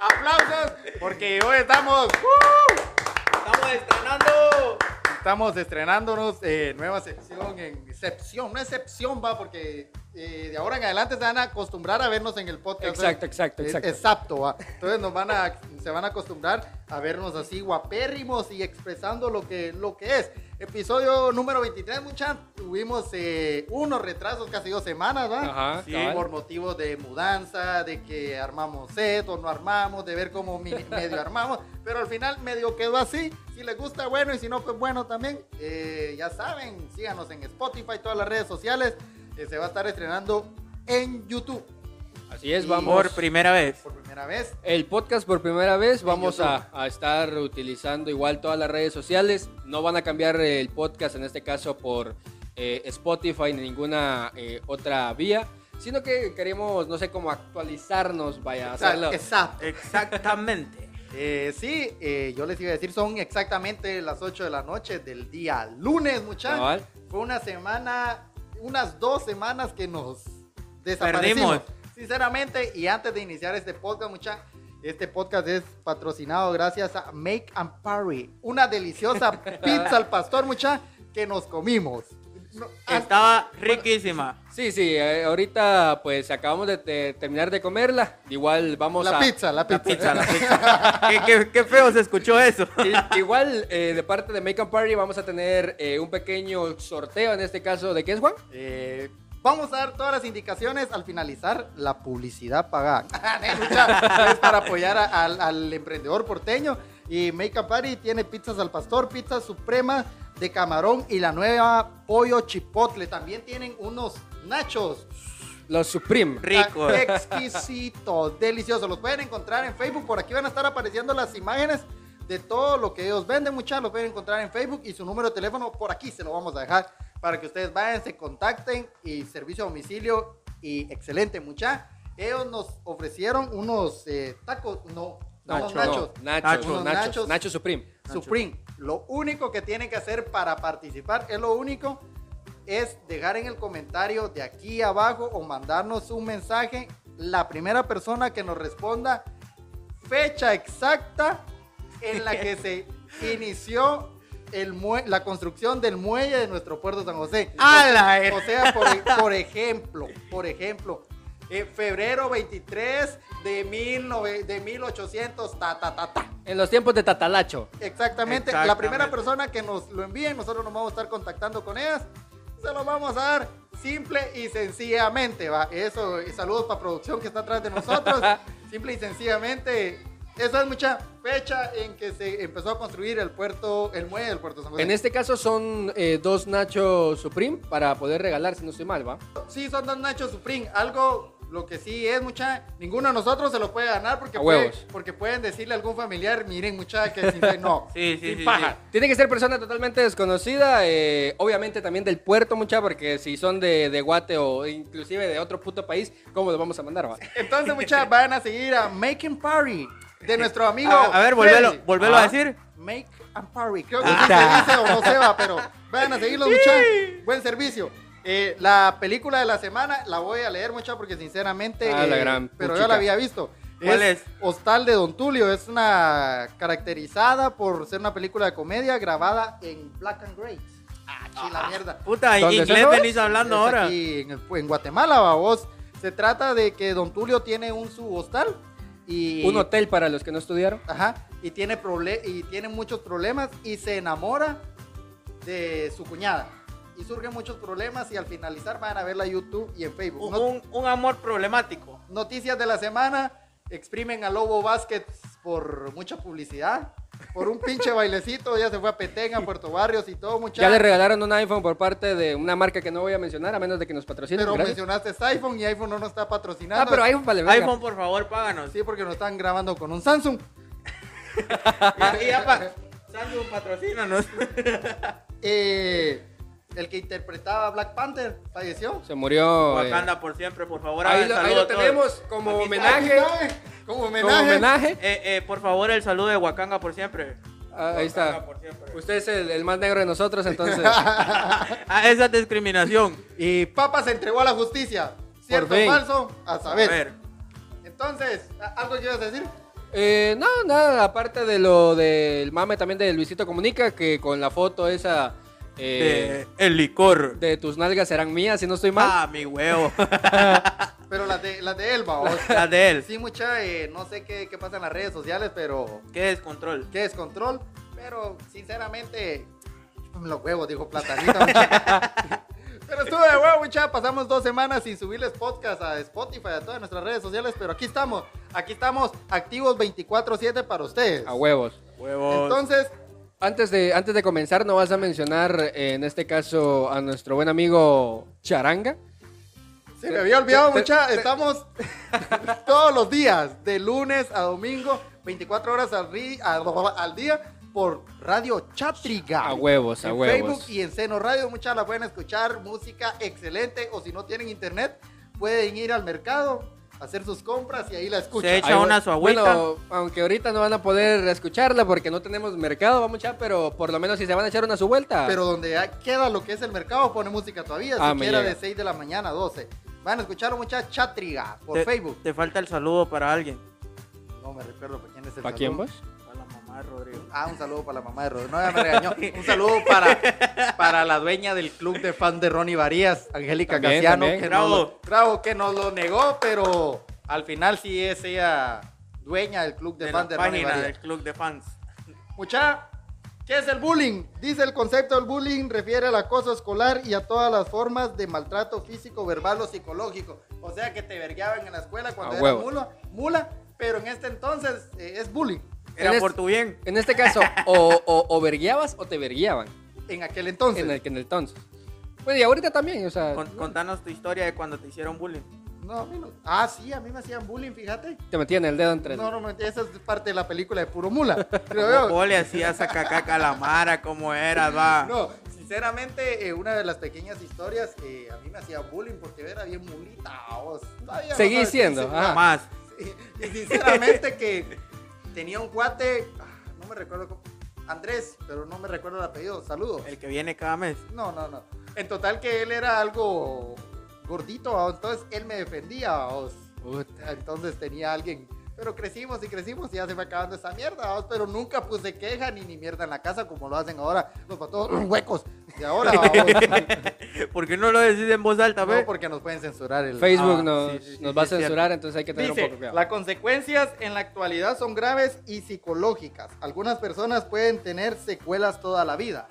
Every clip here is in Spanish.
Aplausos, porque hoy estamos. Estamos estrenando. Estamos estrenándonos eh, nueva sección en excepción, una excepción va porque eh, de ahora en adelante se van a acostumbrar a vernos en el podcast. Exacto, exacto, Es- exacto. Exacto, va. Entonces nos van a, se van a acostumbrar a vernos así guapérrimos y expresando lo que, lo que es. Episodio número 23, muchachos. Tuvimos eh, unos retrasos, casi dos semanas, ¿va? Ajá, Sí, cabal. por motivos de mudanza, de que armamos set o no armamos, de ver cómo medio armamos, pero al final medio quedó así. Si les gusta, bueno, y si no, pues bueno también. Eh, ya saben, síganos en Spotify, todas las redes sociales. que se va a estar estrenando en YouTube Así es, vamos. Por primera vez. por primera vez. El podcast por primera vez, vamos a, a estar utilizando igual todas las redes sociales. No van a cambiar el podcast en este caso por eh, Spotify ni ninguna eh, otra vía, sino que queremos, no sé cómo actualizarnos, vaya. Exacto. Exactamente. Eh, sí, eh, yo les iba a decir, son exactamente las 8 de la noche del día lunes, muchachos. Fue una semana, unas dos semanas que nos desaparecimos. Perdimos. Sinceramente, y antes de iniciar este podcast, muchachos, este podcast es patrocinado gracias a Make and Party, una deliciosa pizza al pastor, muchachos, que nos comimos. No, Estaba riquísima. Sí, sí, eh, ahorita pues acabamos de, de terminar de comerla. Igual vamos la a... pizza, la pizza. La pizza, la pizza. ¿Qué, qué, qué feo se escuchó eso. Igual eh, de parte de Make and Party vamos a tener eh, un pequeño sorteo, en este caso, ¿de qué es, Juan? Vamos a dar todas las indicaciones al finalizar la publicidad pagada. Es para apoyar a- al, al emprendedor porteño. Y Make a Party tiene pizzas al pastor, pizza suprema de camarón y la nueva pollo chipotle. También tienen unos nachos. Los Supreme. Rico. Exquisito, delicioso. Los pueden encontrar en Facebook. Por aquí van a estar apareciendo las imágenes de todo lo que ellos venden, muchachos. Lo pueden encontrar en Facebook y su número de teléfono por aquí se lo vamos a dejar para que ustedes vayan, se contacten y servicio a domicilio y excelente, muchachos. Ellos nos ofrecieron unos eh, tacos, no, unos nachos. No, nachos, nachos. nachos Supreme. Supreme. Lo único que tienen que hacer para participar es lo único es dejar en el comentario de aquí abajo o mandarnos un mensaje la primera persona que nos responda fecha exacta en la que se inició el mue- la construcción del muelle de nuestro puerto San José. ¡Ala! O sea, o sea, por, e- por ejemplo, por ejemplo, eh, febrero 23 de, 19 de 1800, ta, ta, ta, ta. En los tiempos de Tatalacho. Exactamente. La Exactamente. primera persona que nos lo envíe, nosotros nos vamos a estar contactando con ellas. Se lo vamos a dar simple y sencillamente, va. Eso, y saludos para producción que está atrás de nosotros. simple y sencillamente. Esa es mucha fecha en que se empezó a construir el puerto, el muelle del puerto San José. En este caso son eh, dos nachos Supreme para poder regalar, si no estoy mal, ¿va? Sí, son dos Nachos Supreme. Algo, lo que sí es mucha, ninguno de nosotros se lo puede ganar porque, A puede- huevos. porque pueden decirle a algún familiar, miren mucha, que sin no. Sí, sí, sin sí, paja. sí. Tiene que ser persona totalmente desconocida, eh, obviamente también del puerto, mucha, porque si son de, de Guate o inclusive de otro puto país, ¿cómo los vamos a mandar, va? Entonces, muchachos, van a seguir a Making Party de nuestro amigo. A, a ver, volvelo, volvelo Ah. a decir. Make and Party. Creo que sí se dice o no se va, pero vayan a seguirlos, muchachos. Buen servicio. Eh, la película de la semana la voy a leer, muchachos, porque sinceramente. Ah, la eh, gran pero puchica. yo la había visto. ¿Cuál es? Hostal de Don Tulio. Es una caracterizada por ser una película de comedia grabada en Black and Gray. Ah, chila mierda. Puta, ¿Dónde es inglés venís hablando Es ahora. aquí en, en Guatemala, babos. Se trata de que Don Tulio tiene un su hostal y Un hotel para los que no estudiaron. Ajá, y tiene, proble- y tiene muchos problemas y se enamora de su cuñada. Y surgen muchos problemas y al finalizar van a verla en YouTube y en Facebook. Un- un amor problemático. noticias de la semana, exprimen a Lobo Vázquez por mucha publicidad. Por un pinche bailecito, ya se fue a Petén, a Puerto Barrios y todo, muchachos. Ya le regalaron un iPhone por parte de una marca que no voy a mencionar, a menos de que nos patrocinen. Pero gracias. mencionaste iPhone y iPhone no nos está patrocinando. Ah, pero iPhone vale verga. iPhone, por favor, páganos. Sí, porque nos están grabando con un Samsung. Y ya pa- Samsung, patrocínanos. Eh, el que interpretaba a Black Panther falleció. Se murió. eh, Wakanda por siempre, por favor. ahí, hagan lo, ahí a tenemos como Aquí homenaje. Aquí está, Como homenaje. Como homenaje. Eh, eh, por favor, el saludo de Wakanga por siempre. Ah, ahí está. Usted es el, el más negro de nosotros, entonces. Ah, esa es discriminación. Y Papa se entregó a la justicia. ¿Cierto o falso? A A saber. ver. Entonces, ¿a- ¿algo que ibas a decir? Eh, no, nada, aparte de lo del mame también de Luisito Comunica, que con la foto esa eh, De el licor. de tus nalgas serán mías, si no estoy mal. Ah, mi huevo. Pero las de, las de él, vamos. La de él. Sí, mucha, eh, no sé qué, qué pasa en las redes sociales, pero ¿Qué descontrol? qué descontrol. Pero sinceramente, los huevos, dijo Platanito. pero estuve de huevo, mucha. Pasamos dos semanas sin subirles podcast a Spotify, a todas nuestras redes sociales, pero aquí estamos. Aquí estamos activos 24-7 para ustedes. A huevos. Huevos. Entonces, Antes de, antes de comenzar, ¿no vas a mencionar eh, en este caso a nuestro buen amigo Charanga? se me había olvidado, mucha. Estamos todos los días, de lunes a domingo, 24 horas al, ri- al, al día, por Radio Chatriga. A huevos, a en huevos. Facebook y en Seno Radio, muchas la pueden escuchar, música excelente, o si no tienen internet, pueden ir al mercado, hacer sus compras y ahí la escuchan. Se echa Ahí va- una su agüita. Bueno, aunque ahorita no van a poder escucharla porque no tenemos mercado, vamos a pero por lo menos si se van a echar una su vuelta. Pero donde ya queda lo que es el mercado, pone música todavía, Ah, siquiera de 6 de la mañana a 12. Van a escuchar mucha Chatriga por te, Facebook. Te falta el saludo para alguien. No me recuerdo para quién es el ¿Para quién saludo. vos? Para la mamá de Rodrigo. Ah, un saludo para la mamá de Rodrigo. No, ya me regañó. Un saludo para, para la dueña del club de fans de Ronnie Varías, Angélica También, Casiano, también. que Bravo. nos, lo, bravo, que nos lo negó, pero al final sí es ella dueña del club de, De fans la de Ronnie Varías. del club de fans. Mucha, ¿qué es el bullying? Dice el concepto del bullying refiere al acoso escolar y a todas las formas de maltrato físico, verbal o psicológico. O sea que te vergueaban en la escuela cuando A eras mula, mula, pero en este entonces eh, es bullying. Era En por tu bien. En este caso, o, o, o vergueabas o te verguiaban. En aquel entonces. En el, en el entonces. Bueno, y ahorita también, o sea, Con- contanos tu historia de cuando te hicieron bullying. No, a mí no. Ah, sí, a mí me hacían bullying, fíjate. te metían el dedo entre. No, no, me- esa es parte de la película de Puro Mula. Creo ¿Cómo le hacías a cacaca la mara? ¿Cómo eras, va? No, sinceramente, eh, una de las pequeñas historias, eh, a mí me hacía bullying porque era bien mulita. vos. No Seguí sabes siendo, ajá. Más. Sinceramente que tenía un cuate, ah, no me recuerdo cómo, Andrés, pero no me recuerdo el apellido, saludos. El que viene cada mes. No, no, no. En total que él era algo gordito, ¿va? entonces él me defendía. ¿va? Puta. Entonces tenía alguien. Pero crecimos y crecimos y ya se fue acabando esa mierda. ¿va? Pero nunca puse queja ni ni mierda en la casa como lo hacen ahora los patos huecos de ahora. ¿Por qué no lo decís en voz alta, ve? no, porque nos pueden censurar el. Facebook Ah, nos, sí, sí, sí, nos va a censurar, entonces hay que tener un poco de cuidado. las consecuencias en la actualidad son graves y psicológicas. Algunas personas pueden tener secuelas toda la vida.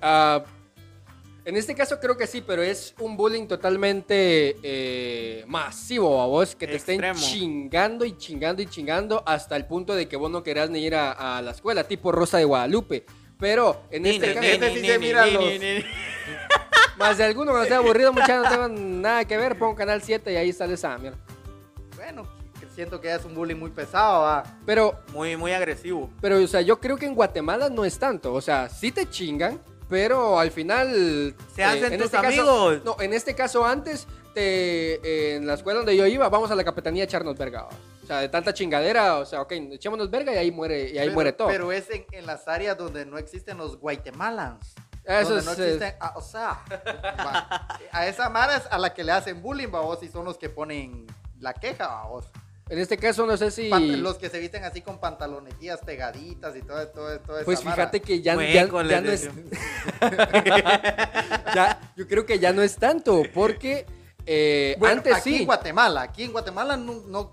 Ah, en este caso creo que sí, pero es un bullying totalmente eh, masivo a vos, que te Extremo. estén chingando y chingando y chingando hasta el punto de que vos no querás ni ir a, a la escuela, tipo Rosa de Guadalupe. Pero en este caso, este sí se mira los- más de alguno cuando esté aburrido, muchachos, no tengo nada que ver, pongo Canal 7 y ahí sale esa mierda. Bueno, que siento que es un bullying muy pesado. ¿va? Pero, Muy, muy agresivo. pero, o sea, yo creo que en Guatemala no es tanto, o sea, sí te chingan, pero al final... Se hacen en tus este caso- amigos. no, en este caso antes, te, eh, en la escuela donde yo iba, vamos a la capitanía a echarnos verga. O sea, de tanta chingadera, o sea, ok, echémonos verga y ahí muere, y ahí pero, muere todo. Pero es en, en las áreas donde no existen los guatemalans. Eso donde no es, existen, ah, o sea, va, a esa mara es a la que le hacen bullying, vos, y son los que ponen la queja, vos. en este caso no sé si... Los que se visten así con pantalonetías pegaditas y todo, todo, todo esa Pues mara. fíjate que ya, ya, ya no es... ya- yo creo que ya no es tanto, porque eh, Bueno, antes aquí sí. en Guatemala, aquí en Guatemala no, no-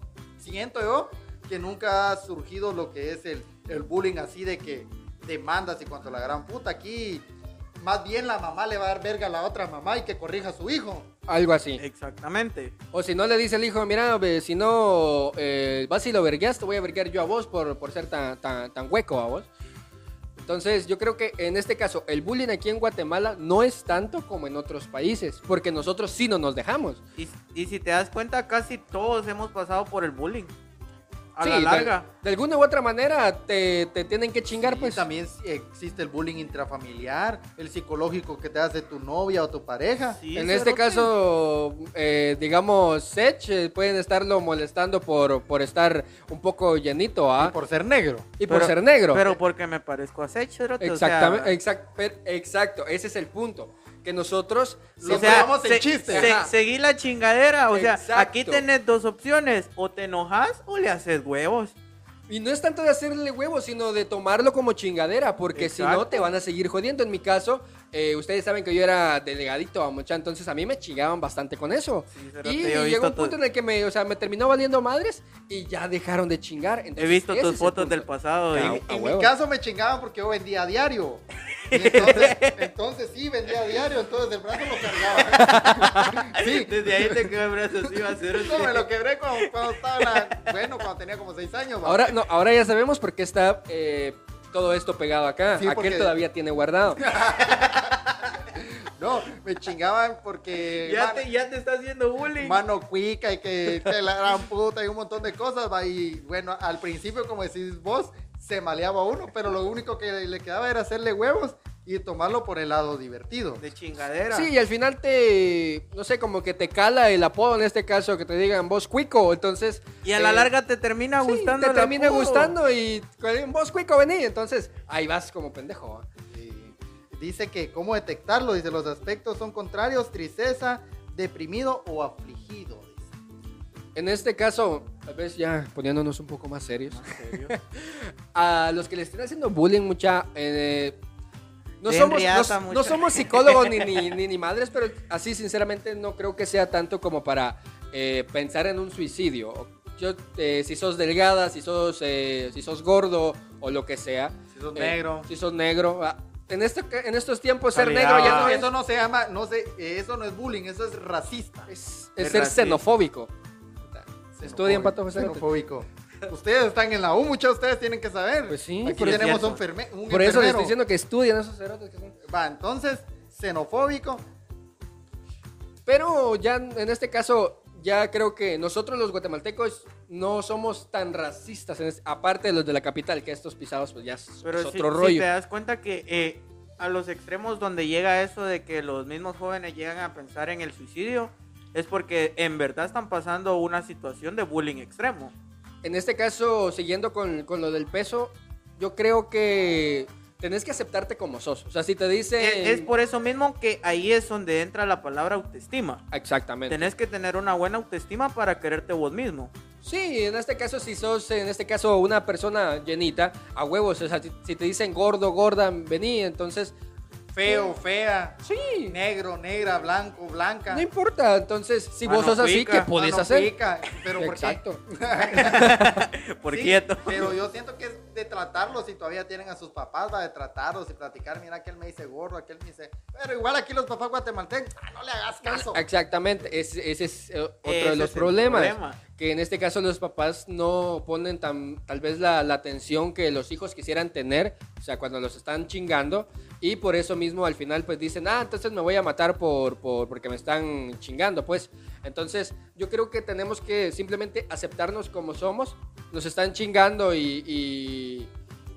siento yo que nunca ha surgido lo que es el, el bullying así de que demandas y cuanto la gran puta. Aquí más bien la mamá le va a dar verga a la otra mamá y que corrija a su hijo. Algo así. Exactamente. O si no le dice el hijo, mira, si no eh, vas y lo vergueas, te voy a verguear yo a vos por, por ser tan, tan, tan hueco a vos. Entonces, yo creo que en este caso, el bullying aquí en Guatemala no es tanto como en otros países, porque nosotros sí no nos dejamos. Y, si te das cuenta, casi todos hemos pasado por el bullying. A Sí, la de- larga. De, alguna u otra manera te, te tienen que chingar, pues. también existe el bullying intrafamiliar, el psicológico que te hace tu novia o tu pareja. Sí, en este caso, eh, digamos, Sech, eh, pueden estarlo molestando por, por estar un poco llenito, ¿ah? Y por ser negro. Y por ser negro. Pero porque me parezco a Sech, cerote, o sea, Exactamente, exact- per- exacto, ese es el punto. Que nosotros lo- o sea, el chiste. se- Ajá. seguí la chingadera. O sea, Exacto. aquí tenés dos opciones. O te enojas o le haces huevos. Y no es tanto de hacerle huevos, sino de tomarlo como chingadera, porque si no te van a seguir jodiendo. En mi caso, eh, ustedes saben que yo era delegadito a mucha, entonces a mí me chingaban bastante con eso. Sí, y yo he visto llegó un tu- punto en el que me, o sea, me terminó valiendo madres y ya dejaron de chingar. He Entonces, visto ese tus fotos del pasado. y- En, a en huevo. mi caso me chingaban porque yo vendía a diario. Y entonces, entonces sí, vendía a diario, entonces el brazo lo cargaba. Sí, Desde ahí te quedó el brazo así, va a ser. no, me lo quebré cuando, cuando estaba, en la- bueno, cuando tenía como seis años. va. Ahora, no, ahora ya sabemos por qué está eh, todo esto pegado acá. Sí, Aquel porque- todavía tiene guardado. No, me chingaban porque... Ya man- te, ya te está haciendo bullying. mano cuica y que, que la gran puta y un montón de cosas, va, y bueno, al principio, como decís vos, se maleaba uno, pero lo único que le quedaba era hacerle huevos y tomarlo por el lado divertido. De chingadera. Sí, y al final te, no sé, como que te cala el apodo en este caso, que te digan vos cuico, entonces... Y a la eh, larga te termina sí, gustando. te el termina apodo. gustando y con vos cuico vení, entonces ahí vas como pendejo. Y dice que cómo detectarlo, dice, los aspectos son contrarios, tristeza, deprimido o afligido. dice. En este caso, tal vez ya poniéndonos un poco más serios, ¿En serio? a los que le estén haciendo bullying mucha... eh, no somos, riata, no- no somos psicólogos ni, ni, ni- ni madres, pero así sinceramente no creo que sea tanto como para eh, pensar en un suicidio. Yo, eh, si sos delgada, si sos, eh, si sos gordo o lo que sea. Si sos eh, negro. Si sos negro. ah, En, este, en estos tiempos ser Obligado. negro ya Eso, no es, eso no se llama, no sé, eso no es bullying, eso es racista. es, Es es ser racista. xenofóbico. Estudian, Pato. Xenofóbico. Ustedes están en la U, muchos de ustedes tienen que saber. Pues sí, Aquí por eso- tenemos un, ferme- un Por eso les estoy diciendo que estudien esos cerotes que son Va, entonces, xenofóbico. Pero ya en este caso, ya creo que nosotros los guatemaltecos no somos tan racistas, en es- aparte de los de la capital, que estos pisados pues ya es, Pero es si, otro si rollo. te das cuenta que eh, a los extremos donde llega eso de que los mismos jóvenes llegan a pensar en el suicidio, es porque en verdad están pasando una situación de bullying extremo. En este caso, siguiendo con, con lo del peso, yo creo que tenés que aceptarte como sos. O sea, si te dicen... Es por eso mismo que ahí es donde entra la palabra autoestima. Exactamente. Tenés que tener una buena autoestima para quererte vos mismo. Sí, en este caso, si sos, en este caso, una persona llenita, a huevos, o sea, si, si te dicen gordo, gorda, vení, entonces... Feo, fea. Sí, Negro, negra, blanco, blanca. no importa. Entonces, si vos Mano sos así, pica, ¿qué podés Mano hacer? pica, pero ¿por qué? Exacto. Por Sí, quieto. Pero yo siento que es de tratarlos si todavía tienen a sus papás, va de tratarlos y platicar. Mira, aquel me dice gordo, aquel me dice. Pero igual aquí los papás guatemaltecos, ah, no le hagas caso. Exactamente, ese, ese es eh, otro Ese de los es el problemas. problema. Que en este caso los papás no ponen tan, tal vez la, la atención que los hijos quisieran tener, o sea, cuando los están chingando, y por eso mismo al final pues dicen, ah, entonces me voy a matar por, por, porque me están chingando, pues. Entonces yo creo que tenemos que simplemente aceptarnos como somos, nos están chingando y, y,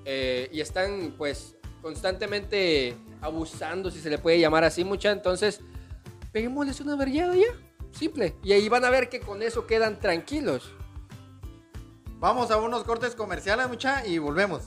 eh, y están pues constantemente abusando, si se le puede llamar así mucha, entonces peguémosles una vergüenza ya. Simple. Y ahí van a ver que con eso quedan tranquilos. Vamos a unos cortes comerciales, mucha, y volvemos.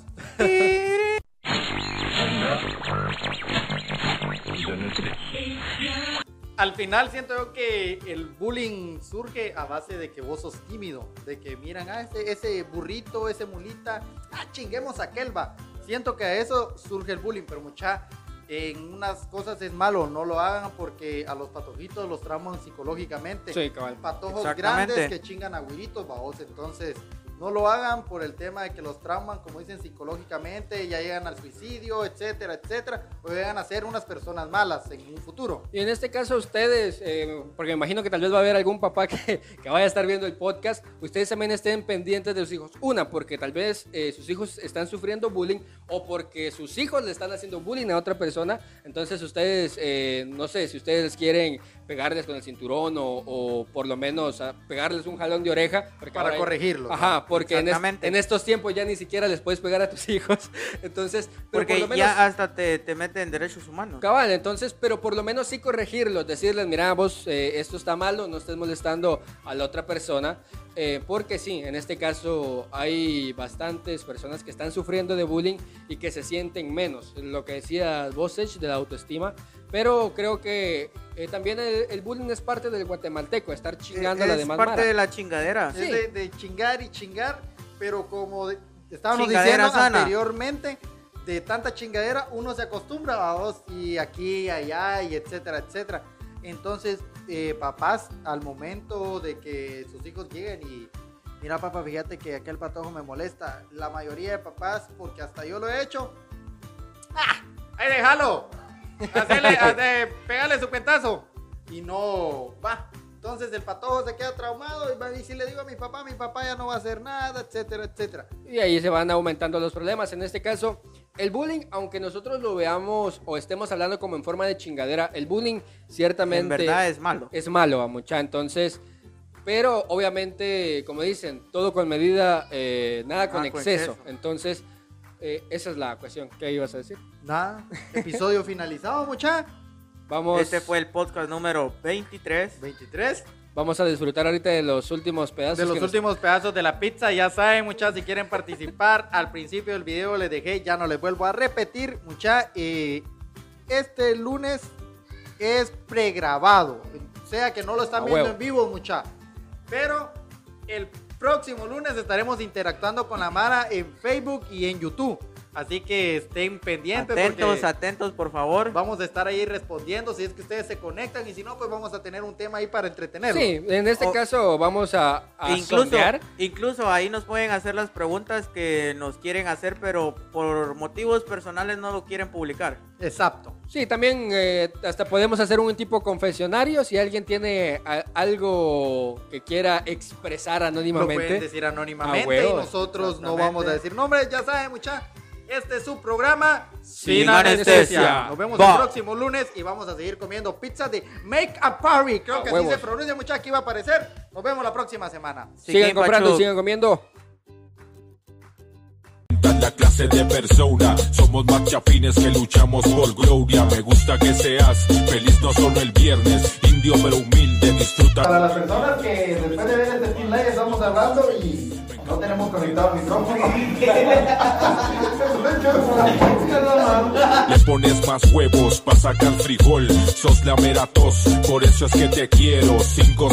Al final siento yo que el bullying surge a base de que vos sos tímido, de que miran, ah, ese, ese burrito, ese mulita, ah, chinguemos a aquel, va. Siento que a eso surge el bullying, pero mucha, en unas cosas es malo, no lo hagan porque a los patojitos los trauman psicológicamente. Sí, cabal. Patojos grandes que chingan a güiritos, babos, entonces no lo hagan por el tema de que los trauman, como dicen, psicológicamente, ya llegan al suicidio, etcétera, etcétera, o llegan a ser unas personas malas en un futuro. Y en este caso ustedes, eh, porque me imagino que tal vez va a haber algún papá que, que vaya a estar viendo el podcast, ustedes también estén pendientes de sus hijos. Una, porque tal vez eh, sus hijos están sufriendo bullying o porque sus hijos le están haciendo bullying a otra persona. Entonces ustedes, eh, no sé, si ustedes quieren pegarles con el cinturón o, o por lo menos pegarles un jalón de oreja. Para corregirlos, Ajá, porque en, es- Exactamente. en estos tiempos ya ni siquiera les puedes pegar a tus hijos. Entonces, pero por Porque lo menos- ya hasta te, te meten en derechos humanos. Cabal, entonces, pero por lo menos sí corregirlos, decirles, mira, vos, eh, esto está malo, no estés molestando a la otra persona, eh, porque sí, en este caso hay bastantes personas que están sufriendo de bullying y que se sienten menos, lo que decía Edge, de la autoestima, pero creo que eh, también el, el bullying es parte del guatemalteco, estar chingando a la es demás parte mara. de la chingadera. Sí. Es de, de chingar y chingar, pero como de- estábamos Chingadera diciendo sana. anteriormente, de tanta chingadera, uno se acostumbra a dos y aquí, y allá, y etcétera, etcétera. Entonces, eh, papás, al momento de que sus hijos lleguen y, mira papá, fíjate que aquel patojo me molesta, la mayoría de papás, porque hasta yo lo he hecho, ¡ah! ¡Ahí déjalo! Hacele, hace- pégale su pentazo. Y no va. Entonces el patojo se queda traumado y, va- y si le digo a mi papá, mi papá ya no va a hacer nada, etcétera, etcétera. Y ahí se van aumentando los problemas. En este caso, el bullying, aunque nosotros lo veamos o estemos hablando como en forma de chingadera, el bullying ciertamente En verdad es malo. es malo a mucha. Entonces, pero obviamente, como dicen, todo con medida, eh, nada con exceso. Entonces, eh, esa es la cuestión. ¿Qué ibas a decir? Nada. Episodio finalizado, mucha. Vamos, Este fue el podcast número 23. 23. Vamos a disfrutar ahorita de los últimos pedazos. De los nos- últimos pedazos de la pizza, ya saben, muchachos, si quieren participar, al principio del video les dejé, ya no les vuelvo a repetir, mucha. eh, este lunes es pregrabado, o sea que no lo están A viendo huevo. en vivo, mucha. Pero el próximo lunes estaremos interactuando con la Mara en Facebook y en YouTube. Así que estén pendientes. Atentos, atentos, por favor. Vamos a estar ahí respondiendo si es que ustedes se conectan y si no, pues vamos a tener un tema ahí para entretenerlos. Sí, en este O- caso vamos a, a incluso, sondear. incluso ahí nos pueden hacer las preguntas que nos quieren hacer, pero por motivos personales no lo quieren publicar. Exacto. Sí, también eh, hasta podemos hacer un tipo confesionario si alguien tiene a- algo que quiera expresar Lo anónimamente. pueden decir anónimamente y nosotros no vamos a decir nombres. Ya saben, mucha. Este es su programa Sin anestesia. Nos vemos Va. el próximo lunes y vamos a seguir comiendo pizza de Make a Party. Creo A que así huevos. se pronuncia, mucha. Aquí va a aparecer. Nos vemos la próxima semana. Sigan Sigan comprando, Pachu. sigan comiendo. la clase de persona. Somos más chapines que luchamos por gloria. Me gusta que seas feliz no solo el viernes, indio pero humilde, disfruta. Para las personas que después de ver este Team Live estamos hablando y no tenemos conectado el micrófono. Les pones más huevos para sacar frijol. Sos la mera tos, por eso es que te quiero. Cinco